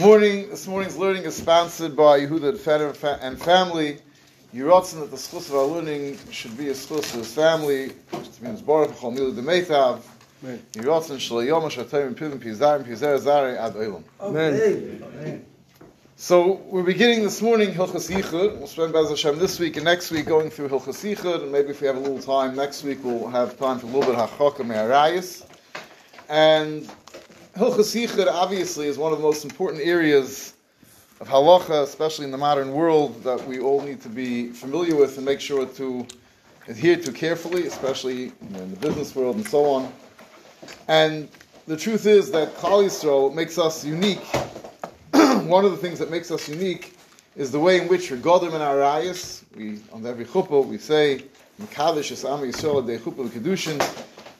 Morning. This morning's learning is sponsored by Yehuda and family. Yiratzin that the schus of our learning should be a schus of his family, which means Baruch Chol Milu Demeitav. Yiratzin Shlo Yom Shatayim Pivim Pizarim Pizer Zare Ad Olam. Amen. So we're beginning this morning Hilchas Yichud. We'll spend Bez Hashem this week and next week going through Hilchas Yichud, and maybe if we have a little time next week, we'll have time for a little bit of Hachaka Me'arayis. And Hilchas Yichud obviously is one of the most important areas of halacha, especially in the modern world, that we all need to be familiar with and make sure to adhere to carefully, especially in the business world and so on. And the truth is that Klal Yisrael makes us unique. one of the things that makes us unique is the way in which we're Godim and Arayas. We on every chuppah we say Mekadosh Am Yisrael de chuppah kedushin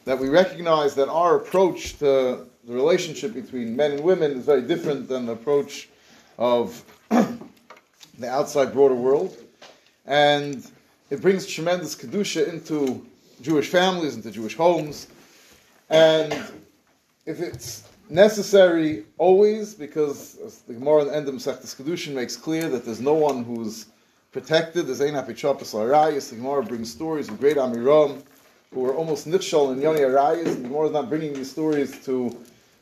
that we recognize that our approach to the relationship between men and women is very different than the approach of the outside broader world. And it brings tremendous Kedusha into Jewish families, into Jewish homes. And if it's necessary always, because as the Gemara in the end of Kedushin makes clear that there's no one who's protected, there's Ein Apichapas Arayas, the Gemara brings stories of great Amiram who were almost nichshal in Yoni Arayas, and the Gemara is not bringing these stories to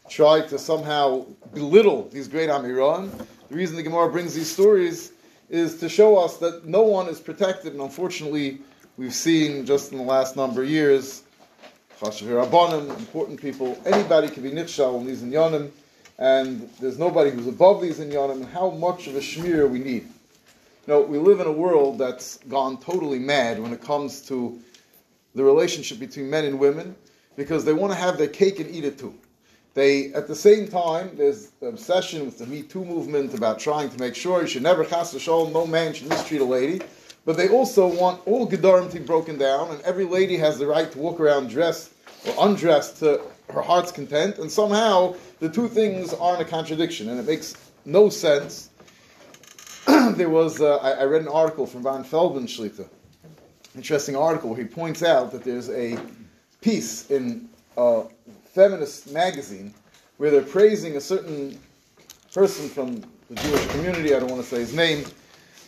try to somehow belittle these great Amiran. The reason the Gemara brings these stories is to show us that no one is protected, and unfortunately, we've seen just in the last number of years, Rabbanim, important people, anybody can be nichshal in these inyanim, and there's nobody who's above these inyanim, and how much of a shmir we need. You know, we live in a world that's gone totally mad when it comes to the relationship between men and women, because they want to have their cake and eat it too. They, at the same time, there's the obsession with the Me Too movement about trying to make sure you should never cast a shawl, no man should mistreat a lady. But they also want all Gedarim to be broken down, and every lady has the right to walk around dressed or undressed to her heart's content, and somehow the two things aren't a contradiction, and it makes no sense. there was, uh, I, I, read an article from Van Feldman Shlita, interesting article, where he points out that there's a piece in uh, feminist magazine where they're praising a certain person from the Jewish community, I don't want to say his name,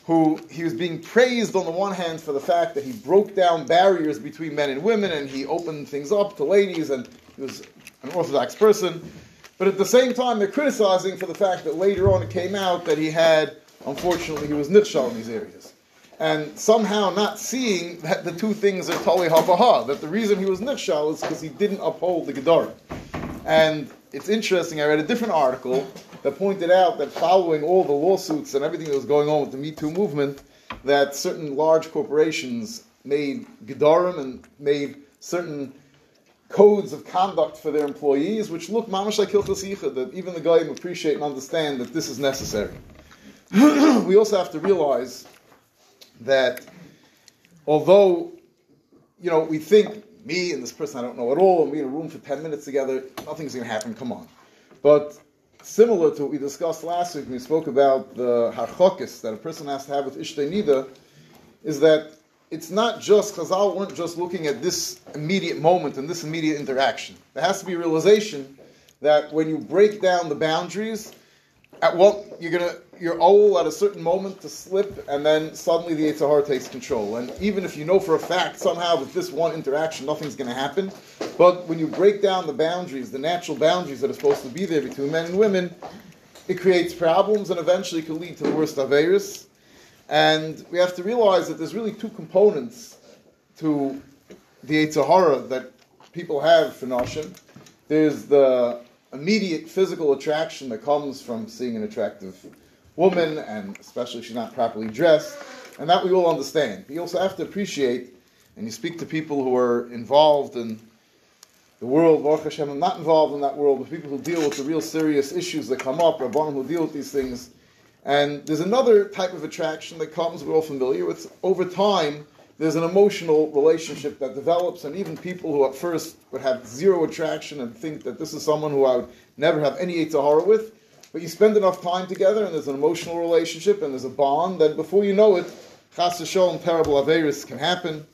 who he was being praised on the one hand for the fact that he broke down barriers between men and women and he opened things up to ladies and he was an Orthodox person. But at the same time, they're criticizing for the fact that later on it came out that he had, unfortunately, he was nichshal in these areas. And somehow not seeing that the two things are totally habaha, that the reason he was nichshal is because he didn't uphold the Gedarim. And it's interesting, I read a different article that pointed out that following all the lawsuits and everything that was going on with the Me Too movement, that certain large corporations made Gedarim and made certain codes of conduct for their employees, which look mamash like Hilchas that even the Goyim appreciate and understand that this is necessary. we also have to realize that although, you know, we think me and this person I don't know at all, and we're in a room for 10 minutes together, nothing's going to happen, come on. But similar to what we discussed last week we spoke about the harchokis that a person has to have with Ishtay Nida, is that it's not just, Chazal weren't just looking at this immediate moment and this immediate interaction. There has to be a realization that when you break down the boundaries, at you're gonna you're all at a certain moment to slip, and then suddenly the Yetzer Hara takes control. And even if you know for a fact somehow with this one interaction nothing's to happen, but when you break down the boundaries, the natural boundaries that are supposed to be there between men and women, it creates problems and eventually can lead to the worst Averis. And we have to realize that there's really two components to the Yetzer Hara that people have for Nashim. There's the immediate physical attraction that comes from seeing an attractive woman, and especially if she's not properly dressed, and that we all understand. But you also have to appreciate, and you speak to people who are involved in the world, Baruch Hashem, I'm not involved in that world, but people who deal with the real serious issues that come up, Rabbanim who deal with these things. And there's another type of attraction that comes, we're all familiar with. Over time, there's an emotional relationship that develops, and even people who at first would have zero attraction and think that this is someone who I would never have any Yetzer Hara with, but you spend enough time together, and there's an emotional relationship, and there's a bond, that before you know it, chas and terrible averis can happen.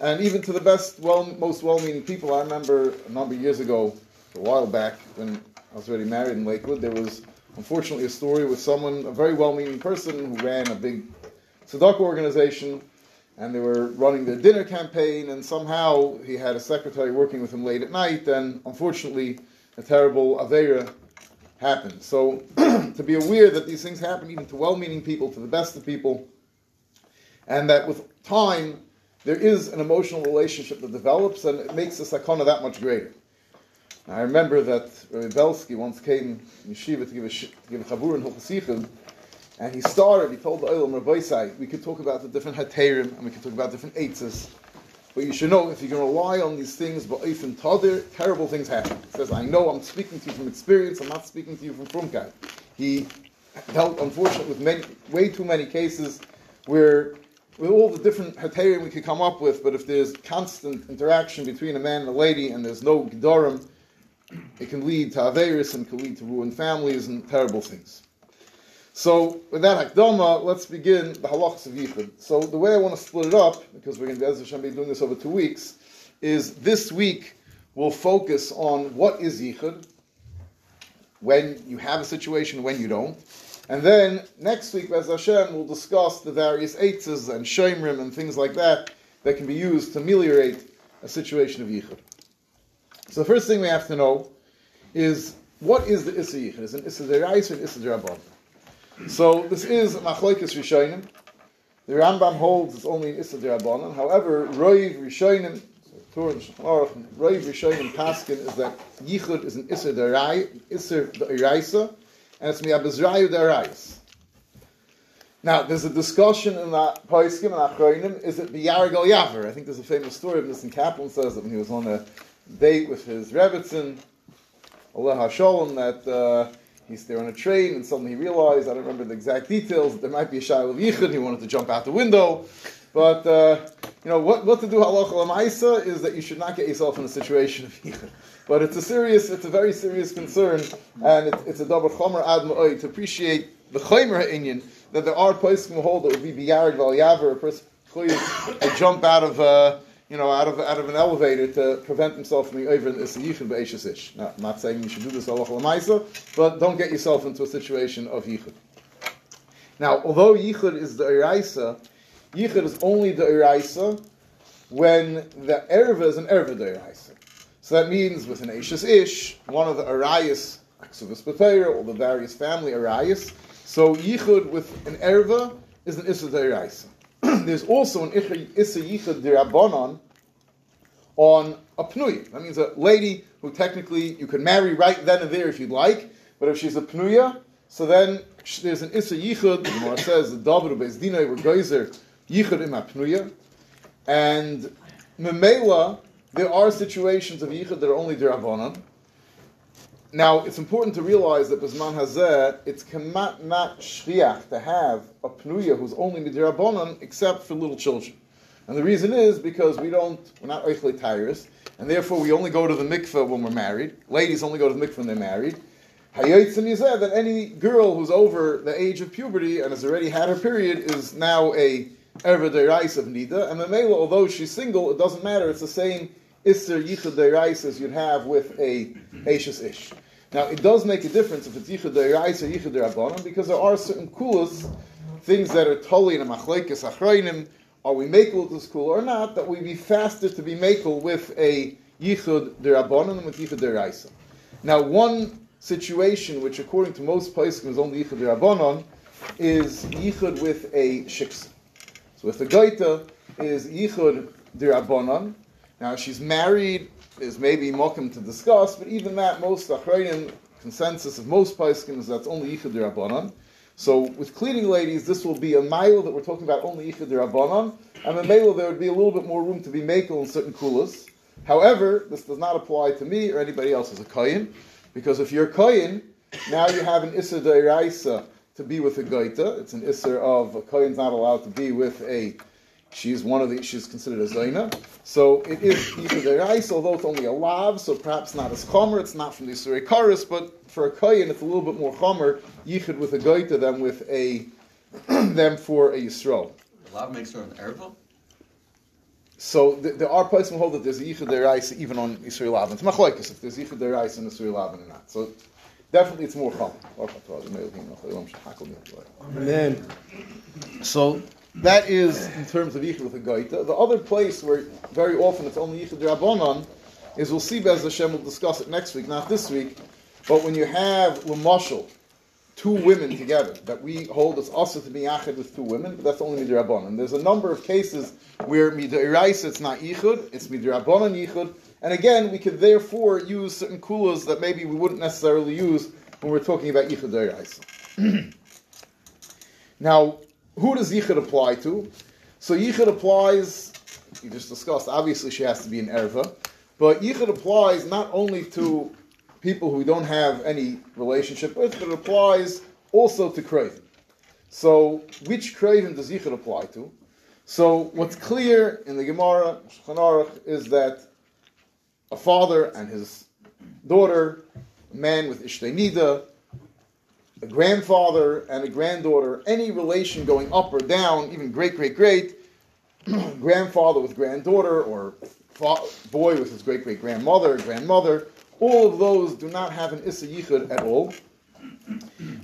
And even to the best, well, most well-meaning people, I remember a number of years ago, a while back, when I was already married in Lakewood, there was unfortunately, a story with someone, a very well-meaning person who ran a big tzedakah organization, and they were running their dinner campaign, and somehow he had a secretary working with him late at night, and unfortunately, a terrible avera happened. So, to be aware that these things happen even to well-meaning people, to the best of people, and that with time there is an emotional relationship that develops, and it makes the sakana that much greater. Now, I remember that Rabbi Belsky once came in yeshiva to give a, to give a chabur in Hilchasichim, and he started, he told the Olam Rabbi we could talk about the different haterim, and we could talk about different eitzes, but you should know, if you can rely on these things, but even tadir, terrible things happen. He says, I know I'm speaking to you from experience, I'm not speaking to you from frumkeit. He dealt, unfortunately, with many, way too many cases where with all the different Haterim we could come up with, but if there's constant interaction between a man and a lady and there's no gedorim, it can lead to averis and can lead to ruined families and terrible things. So with that hakdama, let's begin the halachas of yichud. So the way I want to split it up, because we're going to be, doing this over two weeks, is this week we'll focus on what is yichud, when you have a situation, when you don't, and then next week, Bez Hashem, we'll discuss the various eitzes and shemrim and things like that that can be used to ameliorate a situation of yichud. So the first thing we have to know is what is the Issa Yichud? Is it Issa or Issa Derabon? So this is Machloikis Rishonim. The Rambam holds it's only Issa Derabanan. However, Roiv Rishonim, Roiv Rishonim Paskin is that Yichud is an Issa Derai, Issa Deraisa, and it's miyabizrayu derayis. Now, there's a discussion in that Paiskim and Achroinim, is it biyargal yaver? I think there's a famous story of Nissen Kaplan says that when he was on a date with his Rebbitzin, Allah HaSholem, that uh, he's there on a train and suddenly he realized, I don't remember the exact details, that there might be a Shiloh of Yichud, he wanted to jump out the window. But, uh, you know, what, what to do halacha lamaisa is that you should not get yourself in a situation of yichud. But it's a serious, it's a very serious concern, and it, it's a double chomer ad ma'oi to appreciate the chomer ha'inyan, that there are places in the hold that would be biyarid val yaver, a person to jump out of, uh, you know, out of, out of an elevator to prevent himself from being over in yichud be'eshes ish. Now, I'm not saying you should do this halacha lamaisa, but don't get yourself into a situation of yichud. Now, although yichud is the iraisa, Yichud is only the Iraisa when the Erva is an Erva the. So that means with an Ashes Ish, one of the Arayas, B'Teira, or the various family Arayas. So Yichud with an Erva is an Issa the. There's also an Issa Yichud the on a Pnuya. That means a lady who technically you could marry right then and there if you'd like, but if she's a Pnuya, so then there's an Issa Yichud, the Gemara says, the David Beis Dinah were Geyser, yichud im apnuya, and memela, there are situations of yichud that are only derabanan. Now, it's important to realize that Bisman Hazeh, it's kamat not shriach to have a pnuya who's only midrabanan except for little children. And the reason is because we don't, we're not oichle tyrus, and therefore we only go to the mikveh when we're married. Ladies only go to the mikveh when they're married. Hayotzim Yizeh, that any girl who's over the age of puberty and has already had her period is now a Erva Derais of Nida, and the Mamela, although she's single, it doesn't matter, it's the same Isser Yichud Derais as you'd have with a Ashes Ish. Now, it does make a difference if it's Yichud Derais or Yichud Derabanan, because there are certain kulas, things that are totally in a machlekes achreinim, are we makel with this kula or not, that we be faster to be makel with a Yichud Derabanan than with Yichud Deraisa. Now, one situation which, according to most places, is only Yichud Derabanan, is Yichud with a Shiksa. So if the Goita is Yichud Dirabonon, now she's married, is maybe Mokim to discuss, but even that, most Achrayim, consensus of most Paiskim is that's only Yichud Dirabonon. So with cleaning ladies, this will be a mile that we're talking about only Yichud Dirabonon, and a male there would be a little bit more room to be makel in certain kulas. However, this does not apply to me or anybody else as a kohen, because if you're a kohen, now you have an Issa Deiraisa to be with a goita. It's an isser of a kohen's not allowed to be with a. She's one of the. She's considered a zaina. So it is either the although it's only a lav, so perhaps not as chomer. It's not from the isser karis, but for a kohen, it's a little bit more chomer yichud with a goita than with a than for a yisrael. Lav makes her an erva. So there are places who hold that there's yichud deraisa even on Yisrael Lavan. It's machlokes if there's yichud deraisa in Yisrael Lavan or not. So definitely it's more common. Amen. So that is in terms of yichud with a gaita. The other place where very often it's only yichud rabbanon is we'll see Bez Hashem. We'll discuss it next week, not this week. But when you have lamashal, two women together, that we hold as also to be yachid with two women, but that's only midrabanan. There's a number of cases where midraisa it's not yichud, it's midrabanan yichud, and again we could therefore use certain kulas that maybe we wouldn't necessarily use when we're talking about yichud now, who does yichud apply to? So yichud applies. We just discussed. Obviously, she has to be an erva, but yichud applies not only to people who don't have any relationship with, but it applies also to Kraven. So, which Kraven does Yichud apply to? So, what's clear in the Gemara, is that a father and his daughter, a man with Ishtainida, a grandfather and a granddaughter, any relation going up or down, even great, great, great, grandfather with granddaughter, or fa- boy with his great, great grandmother, grandmother, all of those do not have an Issa Yichud at all.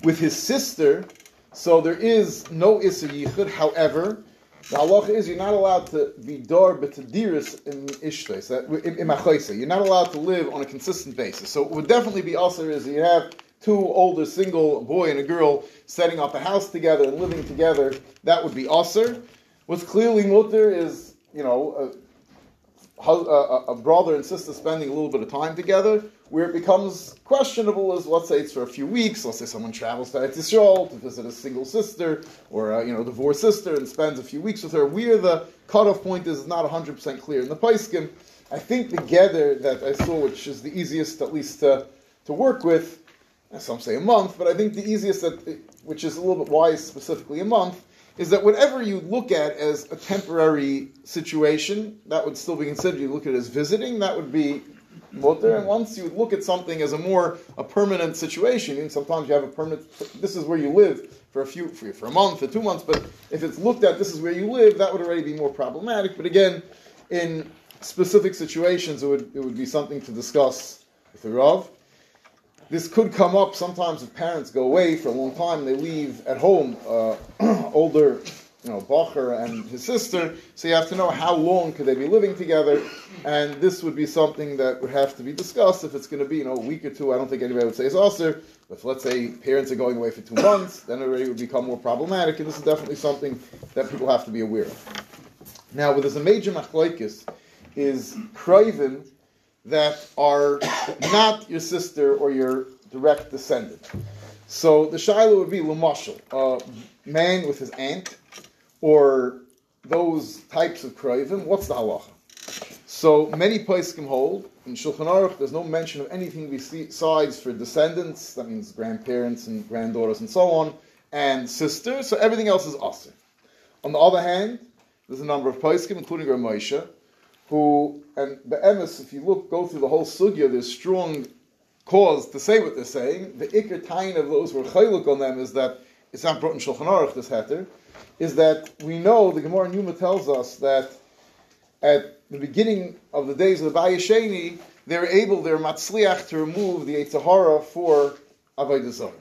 With his sister, so there is no Issa Yichud, however, the halacha is you're not allowed to be dar betadiris in ishtais, in, in You're not allowed to live on a consistent basis. So it would definitely be also is you have two older single, boy and a girl, setting up a house together and living together. That would be usher. What's clearly mutter is, you know, a, a, brother and sister spending a little bit of time together, where it becomes questionable is, let's say it's for a few weeks, let's say someone travels to Eretz to visit a single sister, or a, you know, divorced sister, and spends a few weeks with her, where the cutoff point is, is not 100% clear in the Paiskim. I think the gather that I saw, which is the easiest at least to, to work with, some say a month, but I think the easiest, that, which is a little bit wise specifically a month, is that whatever you look at as a temporary situation, that would still be considered, you look at it as visiting, that would be mutter. And once you look at something as a more a permanent situation, and sometimes you have a permanent, this is where you live for a few, for, for a month or two months, but if it's looked at, this is where you live, that would already be more problematic. But again, in specific situations, it would, it would be something to discuss with the Rav this could come up. Sometimes if parents go away for a long time, they leave at home uh, older, you know, Bacher and his sister, so you have to know how long could they be living together, and this would be something that would have to be discussed. If it's going to be, you know, a week or two. I don't think anybody would say it's but if, let's say parents are going away for two months, then it already would become more problematic, and this is definitely something that people have to be aware of. Now, what is a major machlaikis is Craven that are not your sister or your direct descendant. So the Shiloh would be Lamashal, a man with his aunt, or those types of Kravim. What's the halacha? So many can hold in Shulchan Aruch. There's no mention of anything besides for descendants. That means grandparents and granddaughters and so on, and sisters. So everything else is aser. On the other hand, there's a number of poskim, including Ramosha, who, and the emes, if you look, go through the whole sugya, there's strong cause to say what they're saying. The ikr tain of those who are chayluk on them is that it's not brought in Shulchan Aruch, this heter, is that we know, the Gemara Numa tells us that at the beginning of the days of the Bayesheni, they're able, they're matzliach to remove the Eitzahara for Avodah Zarah.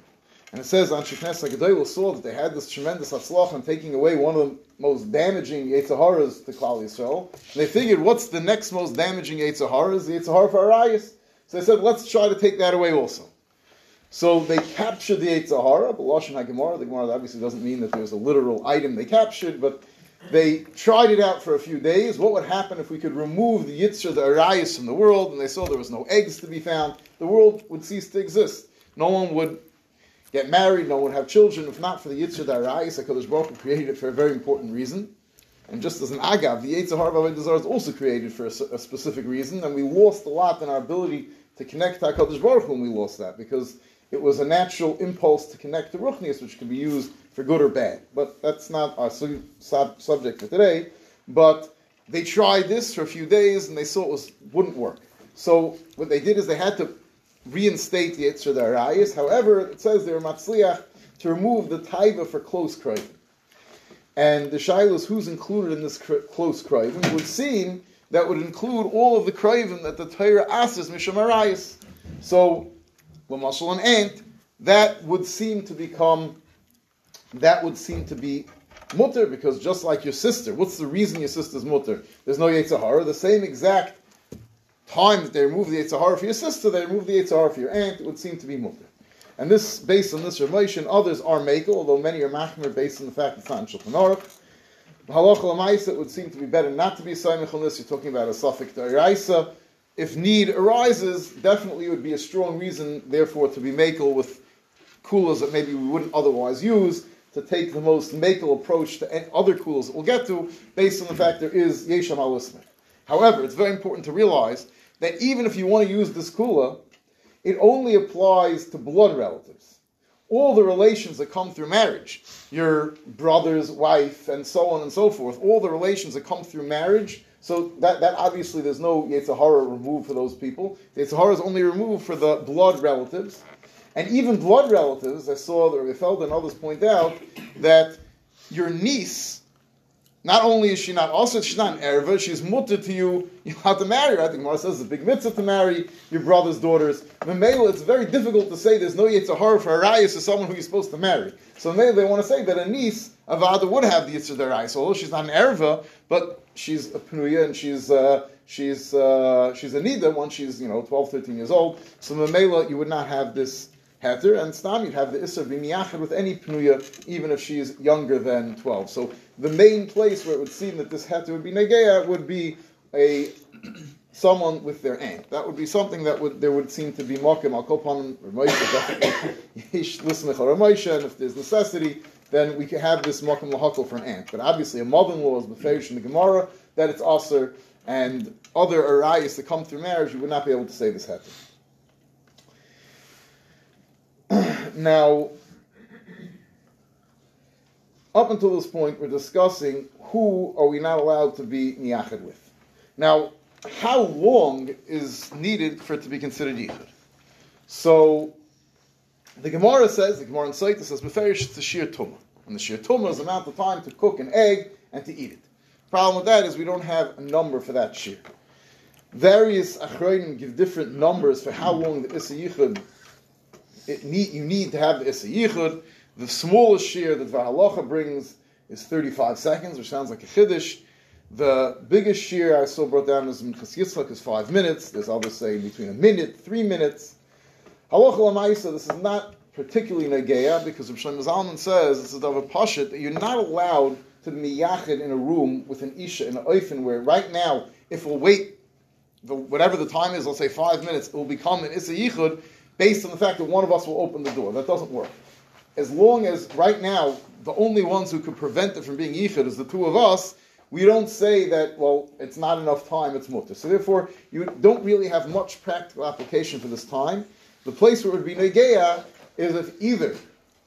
And it says Anshei Knesses HaGedolah saw that they had this tremendous atzlach in taking away one of the most damaging Yetzaharas to Klal Yisrael. And they figured, what's the next most damaging Yetzaharas? The Yetzahara for Arayas. So they said, let's try to take that away also. So they captured the Yetzahara, but Lashon HaGemara, the Gemara obviously doesn't mean that there's a literal item they captured, but they tried it out for a few days. What would happen if we could remove the Yitzhar, the Arayas from the world, and they saw there was no eggs to be found? The world would cease to exist. No one would get married, no one have children, if not for the Yitzhak Darayis, HaKadosh Baruch Hu created it for a very important reason. And just as an agav, the Yitzhak Avodah is also created for a, a, specific reason, and we lost a lot in our ability to connect to HaKadosh Baruch Hu when we lost that, because it was a natural impulse to connect to Ruchnius, which can be used for good or bad. But that's not our su- sub- subject for today. But they tried this for a few days, and they saw it was wouldn't work. So what they did is they had to reinstate the Yitzhak Arayis. However, it says there Matzliach to remove the taiva for close craving. And the shilas who's included in this close craving would seem that would include all of the craving that the Torah asks Misham Arayis. So Lamashal and ant, that would seem to become, that would seem to be mutter because just like your sister, what's the reason your sister's mutter? There's no Yetzirah. The same exact time that they remove the Yetzirah for your sister, they remove the Yetzirah for your aunt, it would seem to be mutter. And this, based on this Ramoshan, others are makel, although many are machmer based on the fact it's not in Shulchan Aruch. Halacha l'maisa, it would seem to be better not to be Saimich on this. You're talking about a suffix da'iraisa. If need arises, definitely it would be a strong reason, therefore, to be makel with coolers that maybe we wouldn't otherwise use, to take the most makel approach to other coolers that we'll get to, based on the fact there is yesham al However, it's very important to realize that even if you want to use this kula, it only applies to blood relatives. All the relations that come through marriage, your brother's wife, and so on and so forth, all the relations that come through marriage, so that, that obviously there's no Yetzirah removed for those people. Yetzirah is only removed for the blood relatives. And even blood relatives, I saw that Rabbi and others point out that your niece not only is she not also she's not an erva, she's mutter to you. You have to marry her. I think Mara says it's a big mitzvah to marry your brother's daughters. Memela, it's very difficult to say there's no yitzhahar for Arayas to someone who you're supposed to marry. So maybe they want to say that a niece of Avada would have the yitzhah Arayas. Although she's not an erva, but she's a pnuya and she's uh, she's uh, she's a nida once she's you know 12, 13 years old. So Memela, you would not have this heter, and stam you'd have the isser b'miyachad with any pnuya, even if she is younger than 12. So the main place where it would seem that this heter would be negeya would be a someone with their aunt. That would be something that would there would seem to be mokim al definitely and if there's necessity, then we could have this mokim lahakol for an aunt. But obviously, a mother-in-law is beferish in the Gemara that it's aser, and other arayas that come through marriage, you would not be able to say this heter. now, up until this point, we're discussing who are we not allowed to be niyachid with. Now, how long is needed for it to be considered yichud? So, the Gemara says, the Gemara in Saita says, Beferish to shir tumah. And the shir tumah is the amount of time to cook an egg and to eat it. Problem with that is we don't have a number for that shir. Various achronim give different numbers for how long the Issa Yichud need, you need to have the Issa Yichud. The smallest shear that Vahalacha brings is 35 seconds, which sounds like a Chiddush. The biggest shear I saw brought down is Minchas Yitzchak is five minutes. There's others saying between a minute, three minutes. Halacha Lamaisa, this is not particularly Nageya because Rav Shlomo Zalman says, this is of a Pashit, that you're not allowed to be miyachid in a room with an Isha in an Oifen where right now, if we'll wait the, whatever the time is, let's say five minutes, it will become an Issa Yichud, based on the fact that one of us will open the door. That doesn't work. As long as right now the only ones who could prevent it from being yichud is the two of us, we don't say that, well, it's not enough time, it's mutter. So therefore, you don't really have much practical application for this time. The place where it would be negeya is if either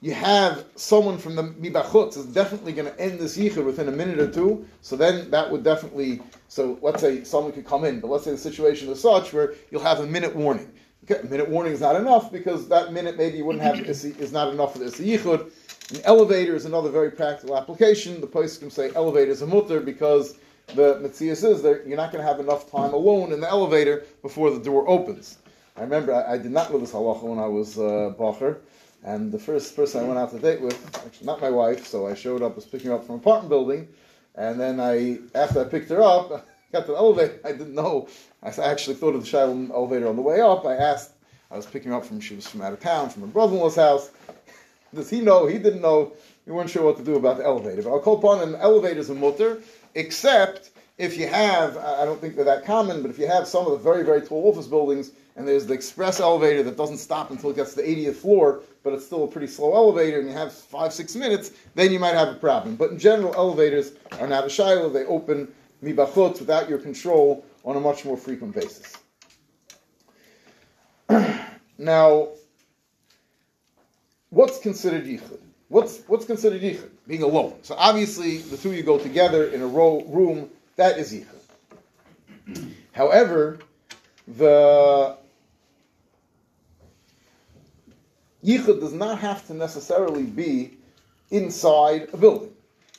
you have someone from the mibachutz is definitely going to end this yichud within a minute or two, so then that would definitely, so let's say someone could come in, but let's say the situation is such where you'll have a minute warning. Okay, minute warning is not enough because that minute maybe you wouldn't have is not enough for the yichud. An elevator is another very practical application. The place can say elevator is a mutter because the mitzias is that you're not going to have enough time alone in the elevator before the door opens. I remember I, I did not know this halacha when I was uh, bacher, and the first person I went out to date with, actually not my wife, so I showed up, was picking her up from an apartment building, and then I, after I picked her up, got to the elevator, I didn't know. I actually thought of the Shiloh elevator on the way up. I asked, I was picking up from, she was from out of town, from her brother-in-law's house. Does he know? He didn't know. We weren't sure what to do about the elevator. But I'll call upon an elevator is a mutter, except if you have, I don't think they're that common, but if you have some of the very, very tall office buildings and there's the express elevator that doesn't stop until it gets to the 80th floor, but it's still a pretty slow elevator, and you have five, six minutes, then you might have a problem. But in general, elevators are not a shiloh. They open mibachot without your control on a much more frequent basis. now, what's considered yichud? What's, what's considered yichud? Being alone. So obviously, the two of you go together in a room, that is yichud. However, the yichud does not have to necessarily be inside a building.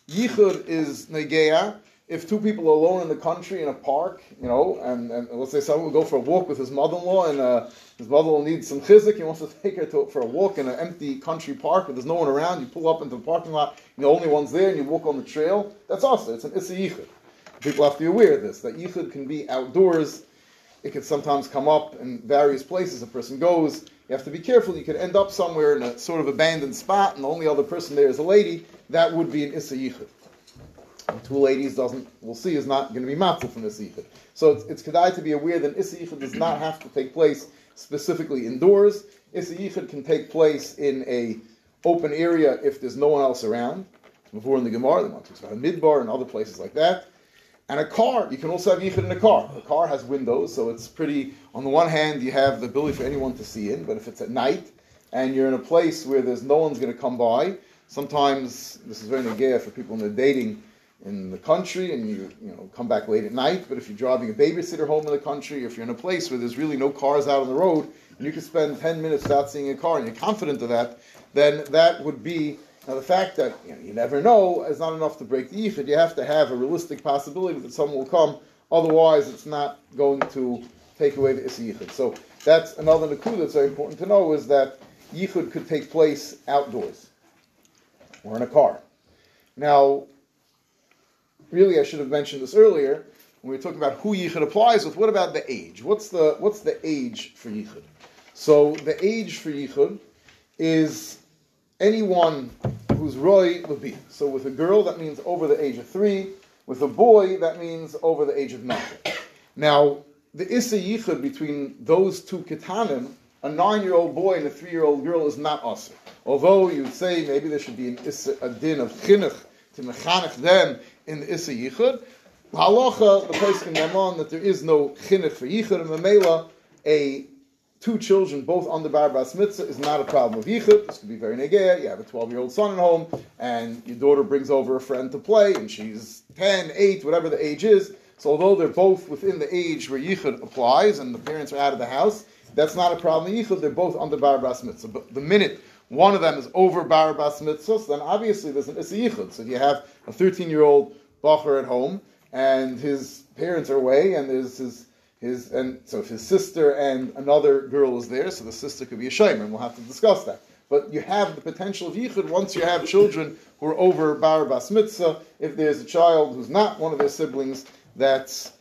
Yichud is negeah if two people are alone in the country in a park, you know, and, and let's say someone will go for a walk with his mother-in-law, and uh, his mother-in-law needs some chizik, he wants to take her to, for a walk in an empty country park where there's no one around, you pull up into the parking lot, and the only one's there, and you walk on the trail, that's also, it's an issa yichud. People have to be aware of this, that yichud can be outdoors, it can sometimes come up in various places a person goes, you have to be careful, you could end up somewhere in a sort of abandoned spot, and the only other person there is a lady, that would be an issa yichud two ladies doesn't, we'll see, is not going to be matzah from this yichud. So it's, it's kedai to be aware that issa yichud does not have to take place specifically indoors. Issa yichud can take place in a open area if there's no one else around. Before in the Gemara, the one talks about a midbar and other places like that. And a car, you can also have yichud in a car. A car has windows, so it's pretty. On the one hand, you have the ability for anyone to see in, but if it's at night and you're in a place where there's no one's going to come by, sometimes this is very negaya for people in the dating in the country and you you know come back late at night. But if you're driving a babysitter home in the country, if you're in a place where there's really no cars out on the road, and you can spend 10 minutes without seeing a car and you're confident of that, then that would be now the fact that you, know, you never know is not enough to break the yichud. You have to have a realistic possibility that someone will come. Otherwise, it's not going to take away the yichud. So that's another nakuda that's very important to know is that yichud could take place outdoors or in a car. Now, really I should have mentioned this earlier when we were talking about who yichud applies with. What about the age? What's the what's the age for yichud? So the age for yichud is anyone who's roy lebi. So with a girl that means over the age of three. With a boy that means over the age of nine. Now the issa yichud between those two ketanim, a nine-year-old boy and a three-year-old girl, is not usher. Although you would say maybe there should be an issa, a din of chinuch to mechanech them in the Issa Yichud. Halacha, the place can on that there is no chinuch for Yichud, and Mamela, a two children, both under bar bas mitzvah, is not a problem of yichud. This could be very negaya. You have a 12 year old son at home, and your daughter brings over a friend to play, and she's 10, 8, whatever the age is. So although they're both within the age where yichud applies, and the parents are out of the house, that's not a problem of yichud. They're both under bar bas mitzvah. But the minute one of them is over bar bas mitzvah, then obviously there's an issa yichud. So you have a 13 year old bacher at home, and his parents are away, and there's his his and so if his sister and another girl is there, so the sister could be a shamer, and we'll have to discuss that. But you have the potential of yichud once you have children who are over bar bas mitzvah. If there's a child who's not one of their siblings, that's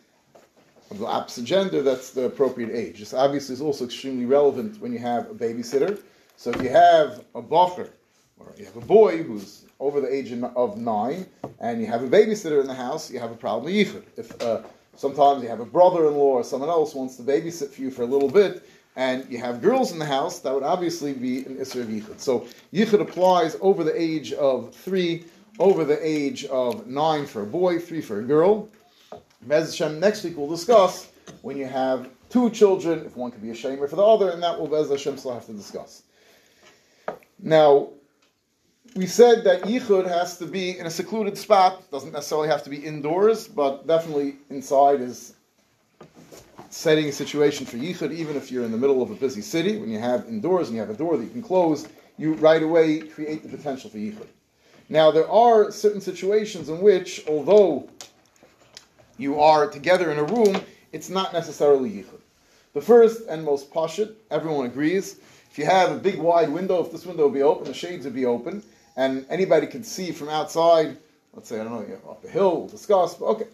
of the opposite gender, that's the appropriate age. This obviously is also extremely relevant when you have a babysitter so if you have a bacher, or you have a boy who's over the age of nine, and you have a babysitter in the house, you have a problem yichud. If uh, sometimes you have a brother-in-law or someone else wants to babysit for you for a little bit, and you have girls in the house, that would obviously be an Isra of Yichud. So Yichud applies over the age of three, over the age of nine for a boy, three for a girl. Bez Hashem, next week we'll discuss when you have two children, if one could be a shamer for the other, and that will Bez Hashem still have to discuss. Now, we said that yichud has to be in a secluded spot. Doesn't necessarily have to be indoors, but definitely inside is setting a situation for yichud. Even if you're in the middle of a busy city, when you have indoors and you have a door that you can close, you right away create the potential for yichud. Now, there are certain situations in which, although you are together in a room, it's not necessarily yichud. The first and most pashut, everyone agrees, if you have a big wide window, if this window would be open, the shades would be open, and anybody can see from outside. Let's say I don't know, up a hill. We'll discuss. But okay,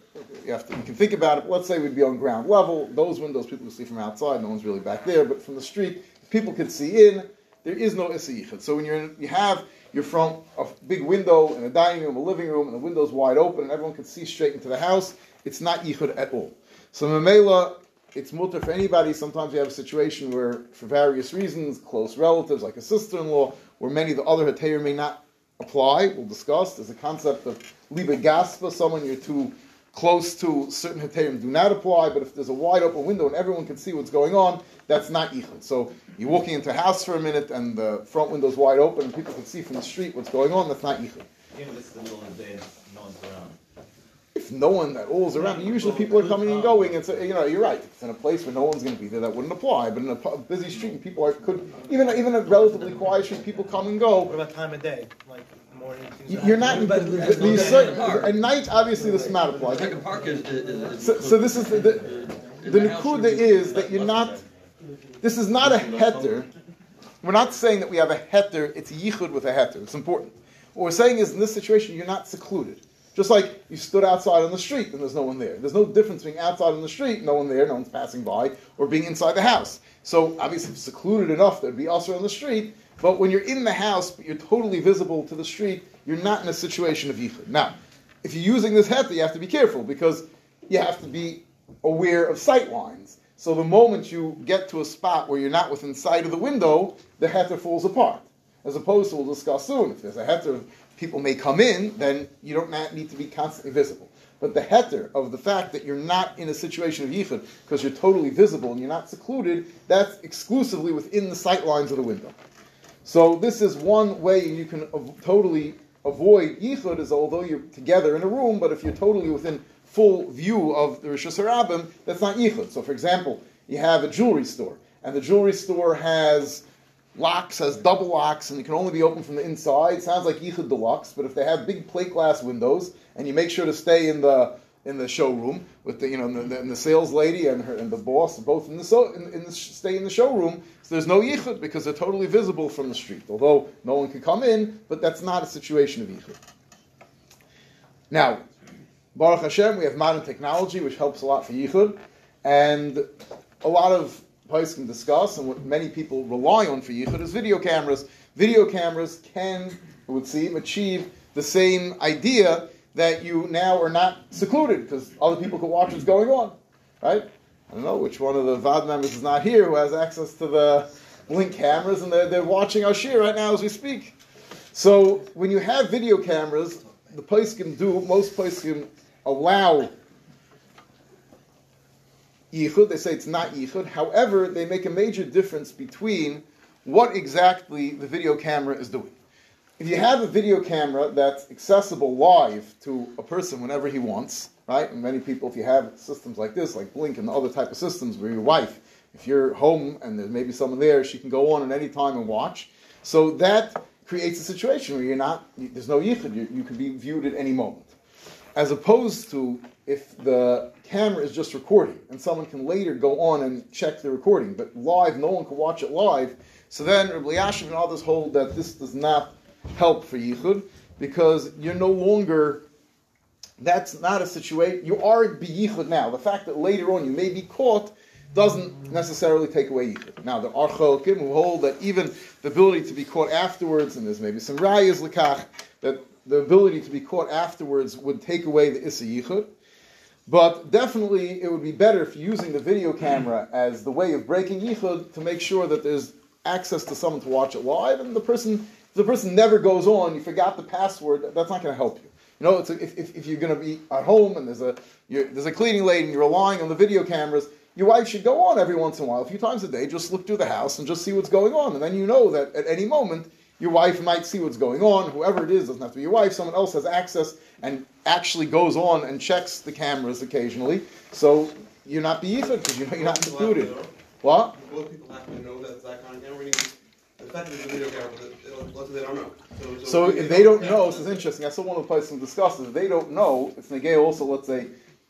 you have to. You can think about it. Let's say we'd be on ground level. Those windows people can see from outside. No one's really back there, but from the street, people can see in. There is no issiyichud. So when you're in, you have your front a big window in a dining room, a living room, and the window's wide open, and everyone can see straight into the house. It's not yichud at all. So Mamela, it's mutter for anybody. Sometimes you have a situation where, for various reasons, close relatives, like a sister-in-law, where many of the other heter may not apply. We'll discuss. There's a concept of liba gaspa, someone you're too close to, certain heterim do not apply, but if there's a wide open window and everyone can see what's going on, that's not yichud. So you're walking into a house for a minute and the front window's wide open and people can see from the street what's going on, that's not yichud. Even if it's the middle of the day no one's around if no one at all is around, usually people are coming and going. It's a, you know you're right. It's in a place where no one's going to be there. That wouldn't apply. But in a busy street, people are could even even a relatively quiet street, people come and go. What about time of day? Like morning. You- You're not. But- the- but- the- but- the- At night, obviously, this does not apply. Second park is, is, is. So, so this is the the, the nikuda is that you're not. This is not a heter. We're not saying that we have a heter. It's yichud with a heter. It's important. What we're saying is in this situation you're not secluded. Just like you stood outside on the street and there's no one there. There's no difference being outside on the street, no one there, no one's passing by, or being inside the house. So obviously secluded enough it'd be also on the street. But when you're in the house, but you're totally visible to the street, you're not in a situation of yichud. Now, if you're using this heter, you have to be careful because you have to be aware of sight lines. So the moment you get to a spot where you're not within sight of the window, the heter falls apart. As opposed to, we'll discuss soon, if there's a heter, people may come in, then you don't need to be constantly visible. But the heter of the fact that you're not in a situation of yichud because you're totally visible and you're not secluded, that's exclusively within the sight lines of the window. So this is one way you can totally avoid yichud is although you're together in a room, but if you're totally within full view of the Rosh Hashanah, that's not yichud. So for example, you have a jewelry store, and the jewelry store has locks, has double locks, and it can only be opened from the inside. Sounds like yichud deluxe, but if they have big plate glass windows, and you make sure to stay in the in the showroom with the you know the, the, and the sales lady and her and the boss both in the so in, in the stay in the showroom. So there's no yichud because they're totally visible from the street. Although no one can come in, but that's not a situation of yichud. Now, Baruch Hashem, we have modern technology which helps a lot for yichud, and a lot of can discuss, and what many people rely on for yichud is video cameras. Video cameras can, it would seem, achieve the same idea that you now are not secluded because other people can watch what's going on, right? I don't know which one of the VAD members is not here who has access to the Blink cameras, and they're, they're watching our shir right now as we speak. So when you have video cameras, the place can do most places can allow yichud. They say it's not yichud. However, they make a major difference between what exactly the video camera is doing. If you have a video camera that's accessible live to a person whenever he wants, right? And many people, if you have systems like this, like Blink and other type of systems, where your wife, if you're home and there's maybe someone there, she can go on at any time and watch. So that creates a situation where you're not, there's no yichud. You, you can be viewed at any moment as opposed to if the camera is just recording and someone can later go on and check the recording, but live, no one can watch it live. So then Rabbi Yashiv and others hold that this does not help for yichud because you're no longer. That's not a situation. You are be yichud now. The fact that later on you may be caught doesn't necessarily take away yichud. Now there are chalkim who hold that even the ability to be caught afterwards, and there's maybe some rayas lekach that the ability to be caught afterwards would take away the issa yichud. But definitely, it would be better if you're using the video camera as the way of breaking yichud to make sure that there's access to someone to watch it live, and the person, if the person never goes on, you forgot the password, that's not going to help you. You know, a, if, if, if you're going to be at home and there's a there's a cleaning lady and you're relying on the video cameras, your wife should go on every once in a while, a few times a day, just look through the house and just see what's going on, and then you know that at any moment your wife might see what's going on. Whoever it is doesn't have to be your wife. Someone else has access and actually goes on and checks the cameras occasionally. So you're not beichud because you know you're not included. What? Will people have to know that it's that kind of camera? Meaning, The fact that it's a video camera, let's say they don't know. So if they don't know, this is interesting. I saw one of the places we discussed. If they don't know, it's negay also. Let's say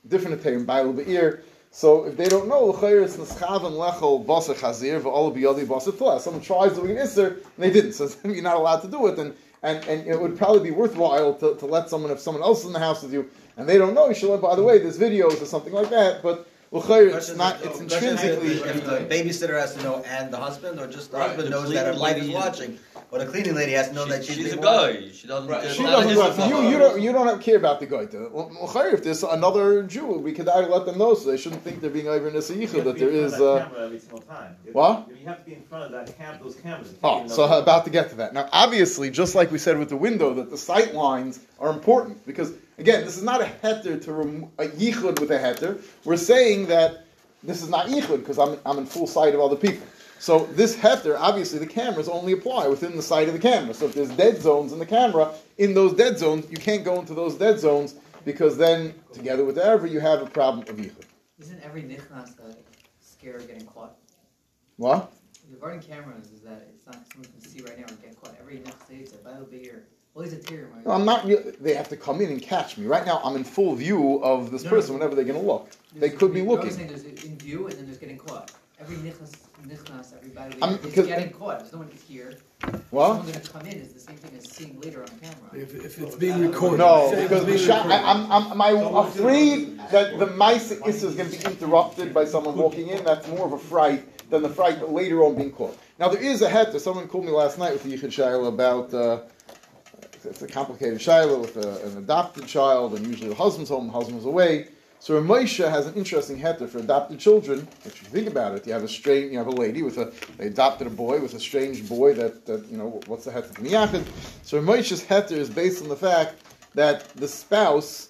different term, Bible be'ir. So if they don't know, l'chayr it's neschaven lechol basa chazir v'ol biyadi basa tla. Someone tries doing an isser and they didn't, so you're not allowed to do it. And and, and it would probably be worthwhile to, to let someone if someone else is in the house with you and they don't know, you should let. By the way, there's videos or something like that. But l'chayr it's not. It's question is intrinsically. If the babysitter has to know and the husband, or just the Right, husband the knows that her cleaning wife is watching, but a cleaning lady has to know that She- she's she's a being guy. She doesn't. Right. She doesn't his go after you. fault. You don't. You don't care about the goita. Well, if there's another Jew, we could either let them know so they shouldn't think they're being over in this You yichud that be there in is. of that Uh, camera every single time. You- What? You have to be in front of that cam, those cameras. Oh, so about to get to that. Now, obviously, just like we said with the window, that the sight lines are important because, again, this is not a heter to rem- a yichud with a heter. We're saying that this is not yichud because I'm, I'm in full sight of other people. So this heter, obviously, the cameras only apply within the sight of the camera. So if there's dead zones in the camera, in those dead zones, you can't go into those dead zones because then, together with the you have a problem of yichud. Isn't every nichnas the scare of getting caught? What? Regarding cameras, is that it's not someone can see right now and get caught. Every nichnas is a Bible beer. Well, he's a tear, Mike. No, I'm not. They have to come in and catch me. Right now, I'm in full view of this No, person no. whenever they're going to look. They could be looking. saying there's in view and then there's getting caught. Every nichnas, nichnas, everybody I'm- is because- getting caught. There's no one here. What? Someone gonna come in is the same thing as seeing later on camera. If, if it's being recorded. No, Say it's because the being shot, I, recorded. I'm, I'm, am I afraid that the mice is going to be interrupted by someone walking in? That's more of a fright than the fright that later on being caught. Now there is a heter. Someone called me last night with the Yichud Shaila about. Uh, it's a complicated Shaila with a, an adopted child, and usually the husband's home, the husband's away. So Ramosha has an interesting heter for adopted children. If you think about it, you have a strange, you have a lady with a, they adopted a boy with a strange boy that, that you know, what's the heter for miyachid? So Ramosha's heter is based on the fact that the spouse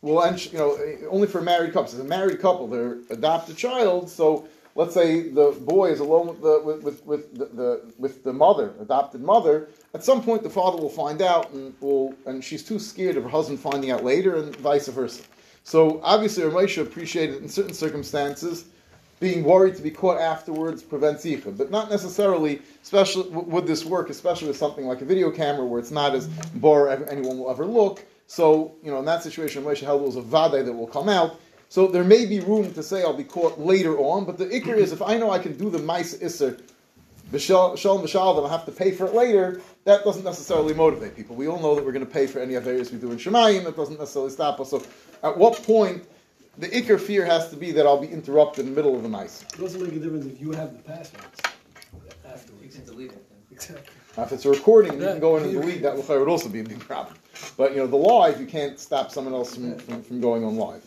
will, you know, only for married couples. A married couple, they adopt a child. So let's say the boy is alone with the with, with, with the, the with the mother, adopted mother. At some point, the father will find out, and will, and she's too scared of her husband finding out later, and vice versa. So obviously, Ramesha appreciated in certain circumstances being worried to be caught afterwards prevents yichud, but not necessarily. Especially would this work, especially with something like a video camera where it's not as bar anyone will ever look. So you know, in that situation, Moshe held it was a vade that will come out. So there may be room to say I'll be caught later on, but the ikr is if I know I can do the mice isser, b'shal shalom b'shal, then I have to pay for it later. That doesn't necessarily motivate people. We all know that we're going to pay for any of areas we do in Shemayim. That doesn't necessarily stop us. So, at what point the ikr fear has to be that I'll be interrupted in the middle of the mice? It doesn't make a difference if you have the passwords You can delete it. Exactly. Now, if it's a recording, and you can go in and delete that. Would also be a big problem. But you know, the live, you can't stop someone else from, from, from going on live.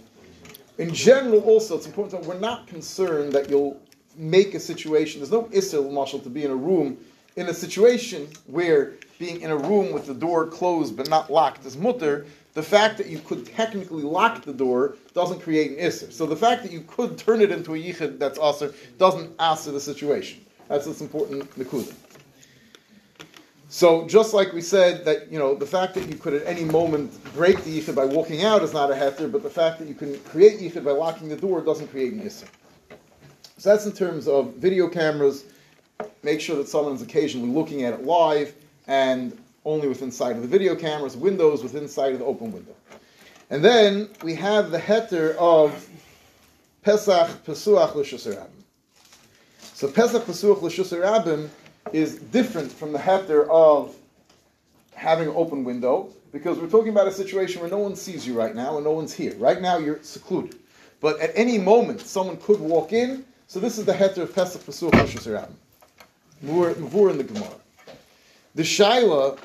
In general, also, it's important that we're not concerned that you'll make a situation. There's no isser marshal to be in a room in a situation where being in a room with the door closed but not locked is mutter. The fact that you could technically lock the door doesn't create an isser. So the fact that you could turn it into a yichud that's aser doesn't answer the situation. That's what's important nekuda. So just like we said that you know the fact that you could at any moment break the yichud by walking out is not a heter, but the fact that you can create yichud by locking the door doesn't create an isser. So that's in terms of video cameras. Make sure that someone's occasionally looking at it live and only within sight of the video cameras, windows within sight of the open window. And then we have the heter of Pesach Pesuach L'Shusar Rabim. So Pesach Pesuach L'Shusar Rabim is different from the heter of having an open window because we're talking about a situation where no one sees you right now and no one's here. Right now you're secluded. But at any moment someone could walk in. So this is the heter of Pesach L'Shusar Rabim. Mavur in the Gemara. The Shaila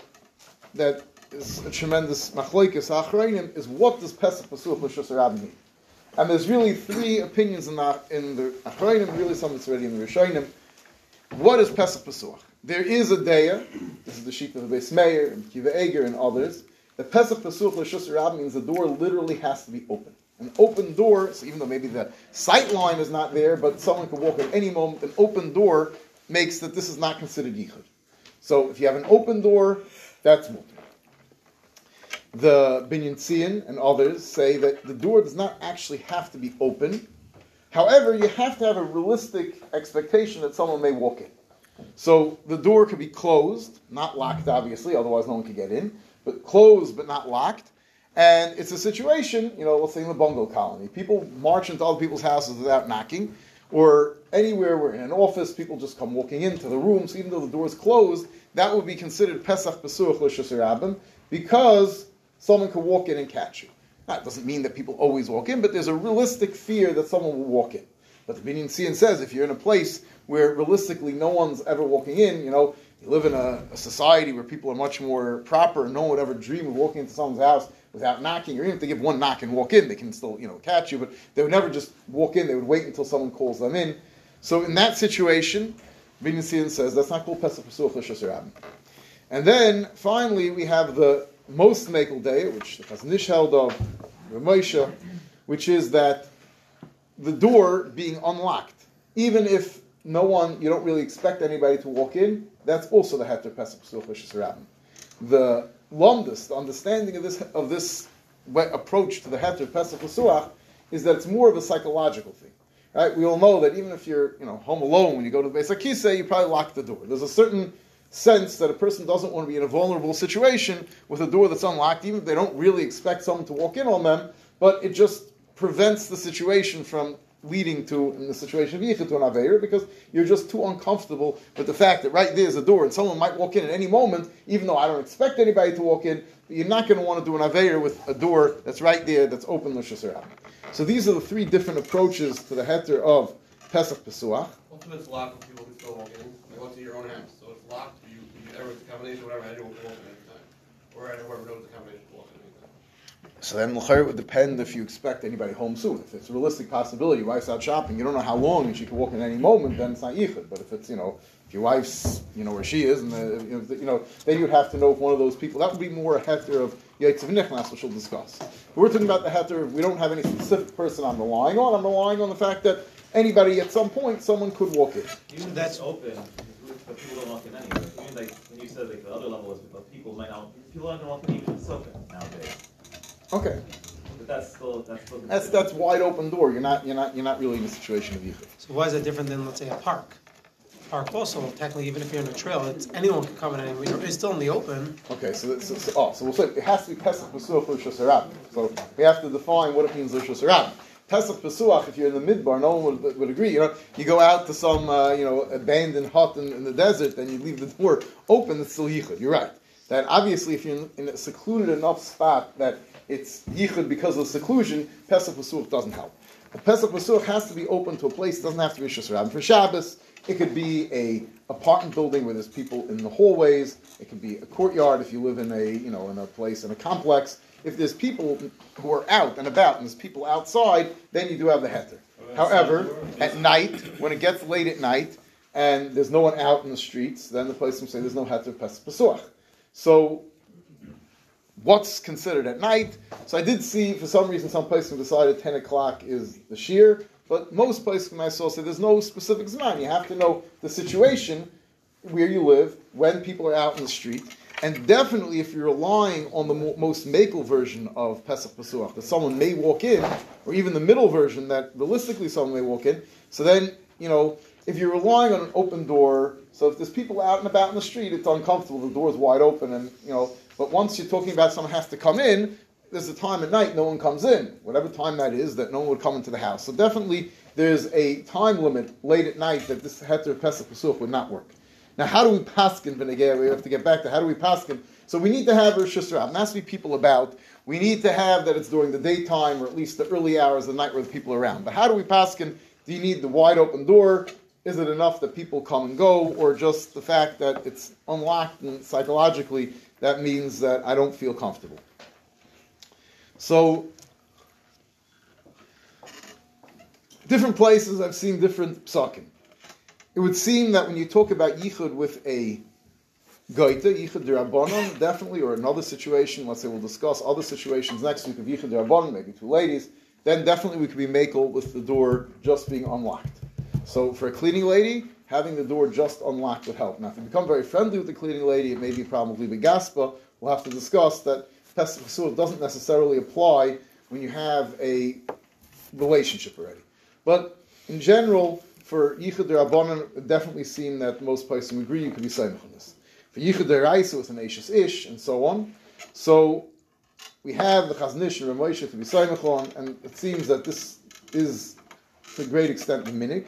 that is a tremendous machlokes achronim is what does Pesach L'Shusar Rabim mean? And there's really three opinions in the in the achronim, really some that's already in the Rishonim. What is Pesach Pesuach? There is a daya. This is the sheet of the Beis Meir and Kiva Eger and others. The Pesach L'Shusar Rabim means the door literally has to be open. An open door, so even though maybe the sight line is not there, but someone could walk at any moment, an open door makes that this is not considered yichud. So if you have an open door, that's mutter. The Binyan and others say that the door does not actually have to be open. However, you have to have a realistic expectation that someone may walk in. So the door could be closed, not locked, obviously, otherwise no one could get in, but closed but not locked. And it's a situation, you know, let's say in the bungalow colony. People march into other people's houses without knocking, or anywhere we're in an office, people just come walking into the rooms, even though the door is closed, that would be considered Pesach Pesuach L'Shusar because someone could walk in and catch you. That doesn't mean that people always walk in, but there's a realistic fear that someone will walk in. But the Binyan Tzion says if you're in a place where realistically no one's ever walking in, you know, you live in a, a society where people are much more proper and no one would ever dream of walking into someone's house without knocking, or even if they give one knock and walk in, they can still, you know, catch you, but they would never just walk in, they would wait until someone calls them in. So in that situation, Binyan says that's not called Pesach Pesuach L'Shusar And then finally we have the most makel day, which the Chazon Ish held of Ramosha, which is that the door being unlocked, even if no one, you don't really expect anybody to walk in, that's also the heter Pesach Pesuach L'Shusar Rabim. The understanding of this of this approach to the heter Pesach is that it's more of a psychological thing. Right? We all know that even if you're, you know, home alone when you go to the Beis Akisa, you probably lock the door. There's a certain sense that a person doesn't want to be in a vulnerable situation with a door that's unlocked, even if they don't really expect someone to walk in on them, but it just prevents the situation from leading to, in the situation of Yichud, to an Aveir, because you're just too uncomfortable with the fact that right there's a door and someone might walk in at any moment, even though I don't expect anybody to walk in, you're not going to want to do an Aveir with a door that's right there, that's open Lushas So these are the three different approaches to the heter of Pesach Pesuach. Most of it's locked, people can still walk in, they go to your own house, so it's locked, you, you, every combination, whatever, anyone can walk in anytime. Or whoever knows the combination can walk in anytime. So then L'chayr would depend if you expect anybody home soon. If it's a realistic possibility, your wife's out shopping, you don't know how long and she could walk in any moment, then it's not yichud. But if it's, you know, if your wife's, you know, where she is, and uh, the, you, know, then you'd have to know if one of those people, that would be more a heter of Yaitzav Nichnas, which we'll discuss. But we're talking about the heter, we don't have any specific person I'm relying on, I'm relying on the fact that anybody at some point, someone could walk in. Even That's- open, but people don't walk in anyway. Even like, when you said like the other level is, but people might not, people aren't gonna walk in even if it's open nowadays. Okay. But that's still, that's still. That's, that's wide open door. You're not, you're not, you're not really in a situation of yichud. So why is that different than, let's say, a park? Park also, technically, even if you're in a trail, it's, anyone can come in anywhere, it's still in the open. Okay, so, so, so, oh, so we'll say it has to be Pesach Pesuach Lushas Harabim. So we have to define what it means Lushas Harabim. Pesach Pesuach, if you're in the midbar, no one would, would agree. You know, you go out to some, uh, you know, abandoned hut in, in the desert, and you leave the door open. It's still yichud. You're right. That obviously, if you're in, in a secluded enough spot that it's yichud because of seclusion, Pesach Pesuach doesn't help. The Pesach Pesuach has to be open to a place. It doesn't have to be Rosh Hashanah. For Shabbos, it could be a apartment building where there's people in the hallways. It could be a courtyard if you live in a you know in a place in a complex. If there's people who are out and about and there's people outside, then you do have the heter. However, at night, when it gets late at night and there's no one out in the streets, then the place will say there's no heter Pesach. So what's considered at night. So I did see, for some reason, some places decided 10 o'clock is the shear, but most places I saw say there's no specific zman. You have to know the situation where you live, when people are out in the street, and definitely if you're relying on the mo- most makel version of Pesach Pesuach, that someone may walk in, or even the middle version that realistically someone may walk in, so then, you know, if you're relying on an open door, so if there's people out and about in the street, it's uncomfortable, the door's wide open, and, you know, but once you're talking about someone has to come in, there's a time at night no one comes in, whatever time that is, that no one would come into the house. So definitely there's a time limit late at night that this heter Pesach Pesuach would not work. Now, how do we paskin Benegay? We have to get back to how do we paskin. So we need to have Rosh. There be people about. We need to have that it's during the daytime or at least the early hours of the night where the people are around. But how do we paskin? Do you need the wide open door? Is it enough that people come and go, or just the fact that it's unlocked and psychologically that means that I don't feel comfortable? So, different places I've seen different psakim. It would seem that when you talk about yichud with a goita, yichud derabanan, definitely, or another situation, let's say we'll discuss other situations next week of yichud derabanan, maybe two ladies, then definitely we could be makel with the door just being unlocked. So for a cleaning lady, having the door just unlocked would help. Now, if you become very friendly with the cleaning lady, it may be with leaving gaspa. We'll have to discuss that Pesach doesn't necessarily apply when you have a relationship already. But in general, for Yichud Rabbanon, it definitely seem that most places would agree you could be Saimach on this. For Yichud Deraisa with an Ashes Ish and so on. So we have the Chazon Ish and Ramosha to be Saimach and it seems that this is to a great extent the.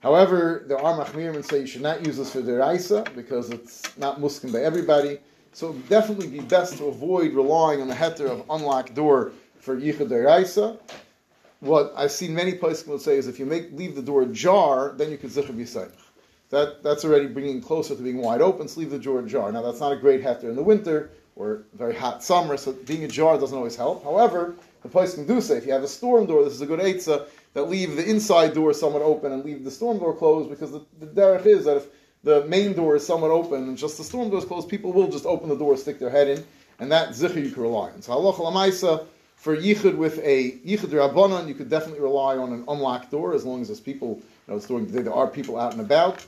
However, there are machmirim and say you should not use this for deraisa because it's not muskim by everybody. So it would definitely be best to avoid relying on the heter of unlocked door for yichud deraisa. What I've seen many places will say is if you make leave the door ajar, then you could zichah b'yisayich. That that's already bringing closer to being wide open. So leave the door ajar. Now that's not a great heter in the winter or very hot summer, so being ajar doesn't always help. However, the place can do say if you have a storm door, this is a good eitzah that leave the inside door somewhat open and leave the storm door closed because the, the derech is that if the main door is somewhat open and just the storm door is closed, people will just open the door, stick their head in, and that zikr you can rely on. So halacha lamaisa for yichud with a yichud rabbanon, you could definitely rely on an unlocked door as long as there's people. You know, it's during the day there are people out and about.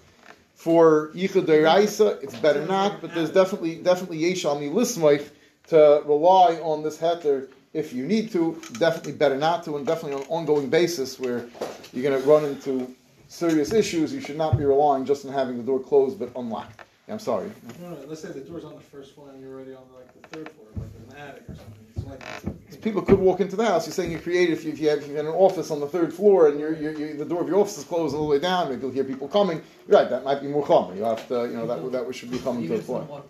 For yichud deraisa, it's better not, but there's definitely definitely yeshami lismoich to rely on this heter if you need to. Definitely better not to, and definitely on an ongoing basis where you're going to run into serious issues. You should not be relying just on having the door closed but unlocked. I'm sorry. No, no, let's say the door's on the first floor and you're already on like the third floor, like an attic or something. It's like, People could walk into the house. You're saying you create if you, if you have, if you have an office on the third floor and you're, you're, you the door of your office is closed all the way down, maybe you'll hear people coming. You're right, that might be more common. You have to, you know, that that should be coming to Even a if someone floor.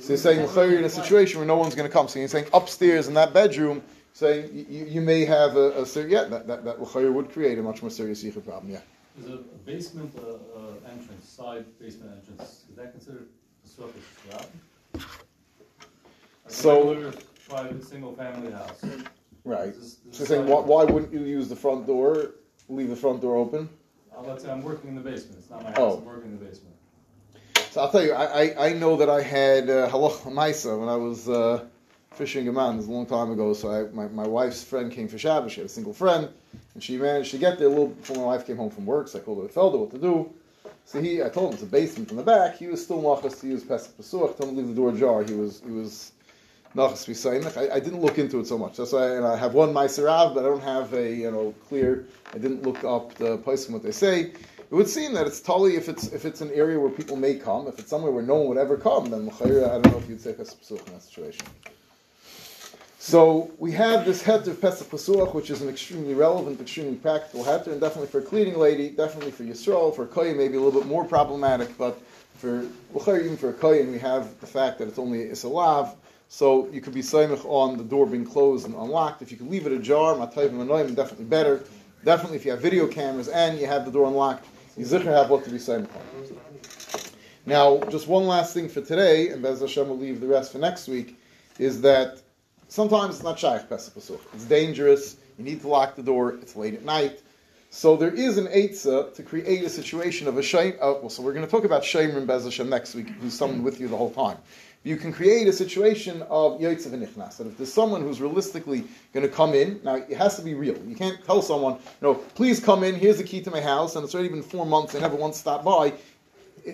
So you're saying you're in a situation where no one's going to come. So you're saying upstairs in that bedroom, saying you, you you may have a, a yeah, that that, that would create a much more serious yichud problem. Yeah. Is a basement uh, uh, entrance, side basement entrance, is that considered a surface a So- private, single-family house. Right. Is this- this So you're saying why, why wouldn't you use the front door, leave the front door open? Uh, let's say I'm working in the basement, it's not my Oh. house, I'm working in the basement. So I'll tell you, I, I, I know that I had uh, halach maisa when I was uh, fishing in man. This is a long time ago. So I, my, my wife's friend came for Shabbos. She had a single friend, and she managed to get there a little before my wife came home from work. So I called her Felder what to do. So he, I told him it's a basement in the back. He was still nachas to use pesach pesuach. Told him to leave the door ajar. He was he was nachas b'saymich. I, I didn't look into it so much. That's why and I have one ma'aserav, but I don't have a you know clear. I didn't look up the place and what they say. It would seem that it's totally if it's if it's an area where people may come. If it's somewhere where no one would ever come, then I don't know if you'd say pesach pesuach in that situation. So we have this heter of Pesach Pesuach, which is an extremely relevant, extremely practical heter, and definitely for a cleaning lady, definitely for Yisrael, for a kohen maybe a little bit more problematic, but for even for a kohen, we have the fact that it's only isalav, so you could be saimich on the door being closed and unlocked. If you could leave it ajar, matayv and definitely better. Definitely if you have video cameras and you have the door unlocked, zikr have what to be on. Now, just one last thing for today, and Bez Hashem will leave the rest for next week, is that sometimes it's not shaykh Pesach Pesuach. It's dangerous. You need to lock the door. It's late at night. So there is an eitzah to create a situation of a shame. Uh, well, so we're going to talk about Shemer and Bez Hashem next week, who's someone with you the whole time. You can create a situation of Yotzev and Ichnas. That if there's someone who's realistically going to come in, now it has to be real. You can't tell someone, no, please come in, here's the key to my house, and it's already been four months, they never once stopped by.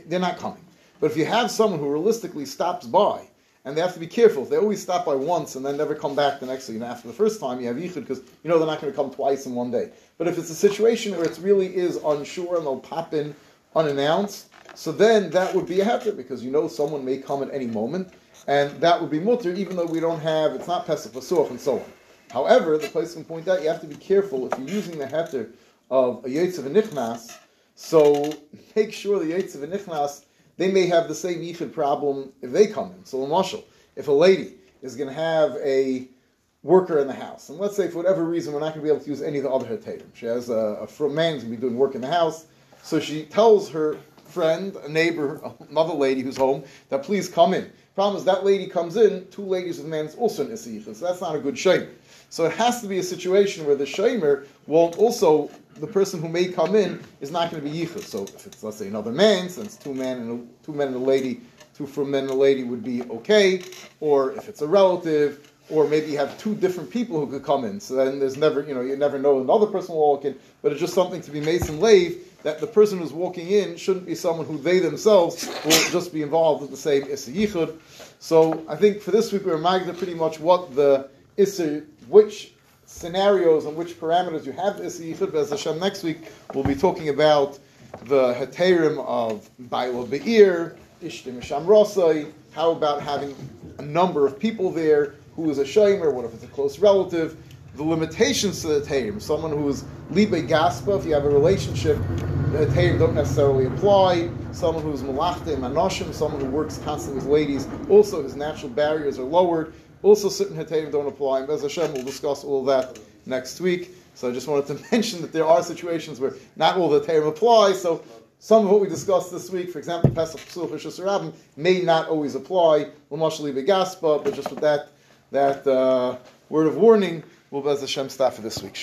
They're not coming. But if you have someone who realistically stops by, and they have to be careful. If they always stop by once and then never come back the next, you know, after the first time, you have yichud because you know they're not going to come twice in one day. But if it's a situation where it really is unsure and they'll pop in unannounced, so then that would be a heter because you know someone may come at any moment, and that would be mutter even though we don't have it's not pesach v'suach and so on. However, the place can point out you have to be careful if you're using the heter of a yetzav and nichnas. So make sure the yetzav and nichnas they may have the same yichud problem if they come in. So, Marshall, if a lady is going to have a worker in the house, and let's say for whatever reason we're not going to be able to use any of the other hetatim, she has a, a man who's going to be doing work in the house, so she tells her friend, a neighbor, another lady who's home, that please come in. Problem is that lady comes in, two ladies with a man is also in Isiyichah, so that's not a good shamer. So it has to be a situation where the shamer won't also, the person who may come in is not going to be yichud. So if it's, let's say, another man, since two men and a, two men and a lady, two from men and a lady would be okay, or if it's a relative, or maybe you have two different people who could come in. So then there's never, you know, you never know another person will walk in, but it's just something to be made mason lave that the person who's walking in shouldn't be someone who they themselves will just be involved with the same Issa Yichud. So I think for this week we're magna pretty much what the Issa, which scenarios and which parameters you have Issa Yichud. But as Hashem next week we'll be talking about the heterim of Baila Be'ir, Ishtim Misham Rosai, how about having a number of people there, who is a shamer, what if it's a close relative, the limitations to the Tayyim. Someone who is Libe Gaspa, if you have a relationship, the Tayyim don't necessarily apply. Someone who is Malachtim Anoshim, someone who works constantly with ladies, also his natural barriers are lowered. Also, certain Tayyim don't apply. And Bez Hashem, we'll discuss all that next week. So I just wanted to mention that there are situations where not all the Tayyim apply. So some of what we discussed this week, for example, Pesach Rabim, may not always apply. L'mashali Begaspa, but just with that that uh, word of warning, we'll Bez Hashem stop for this week.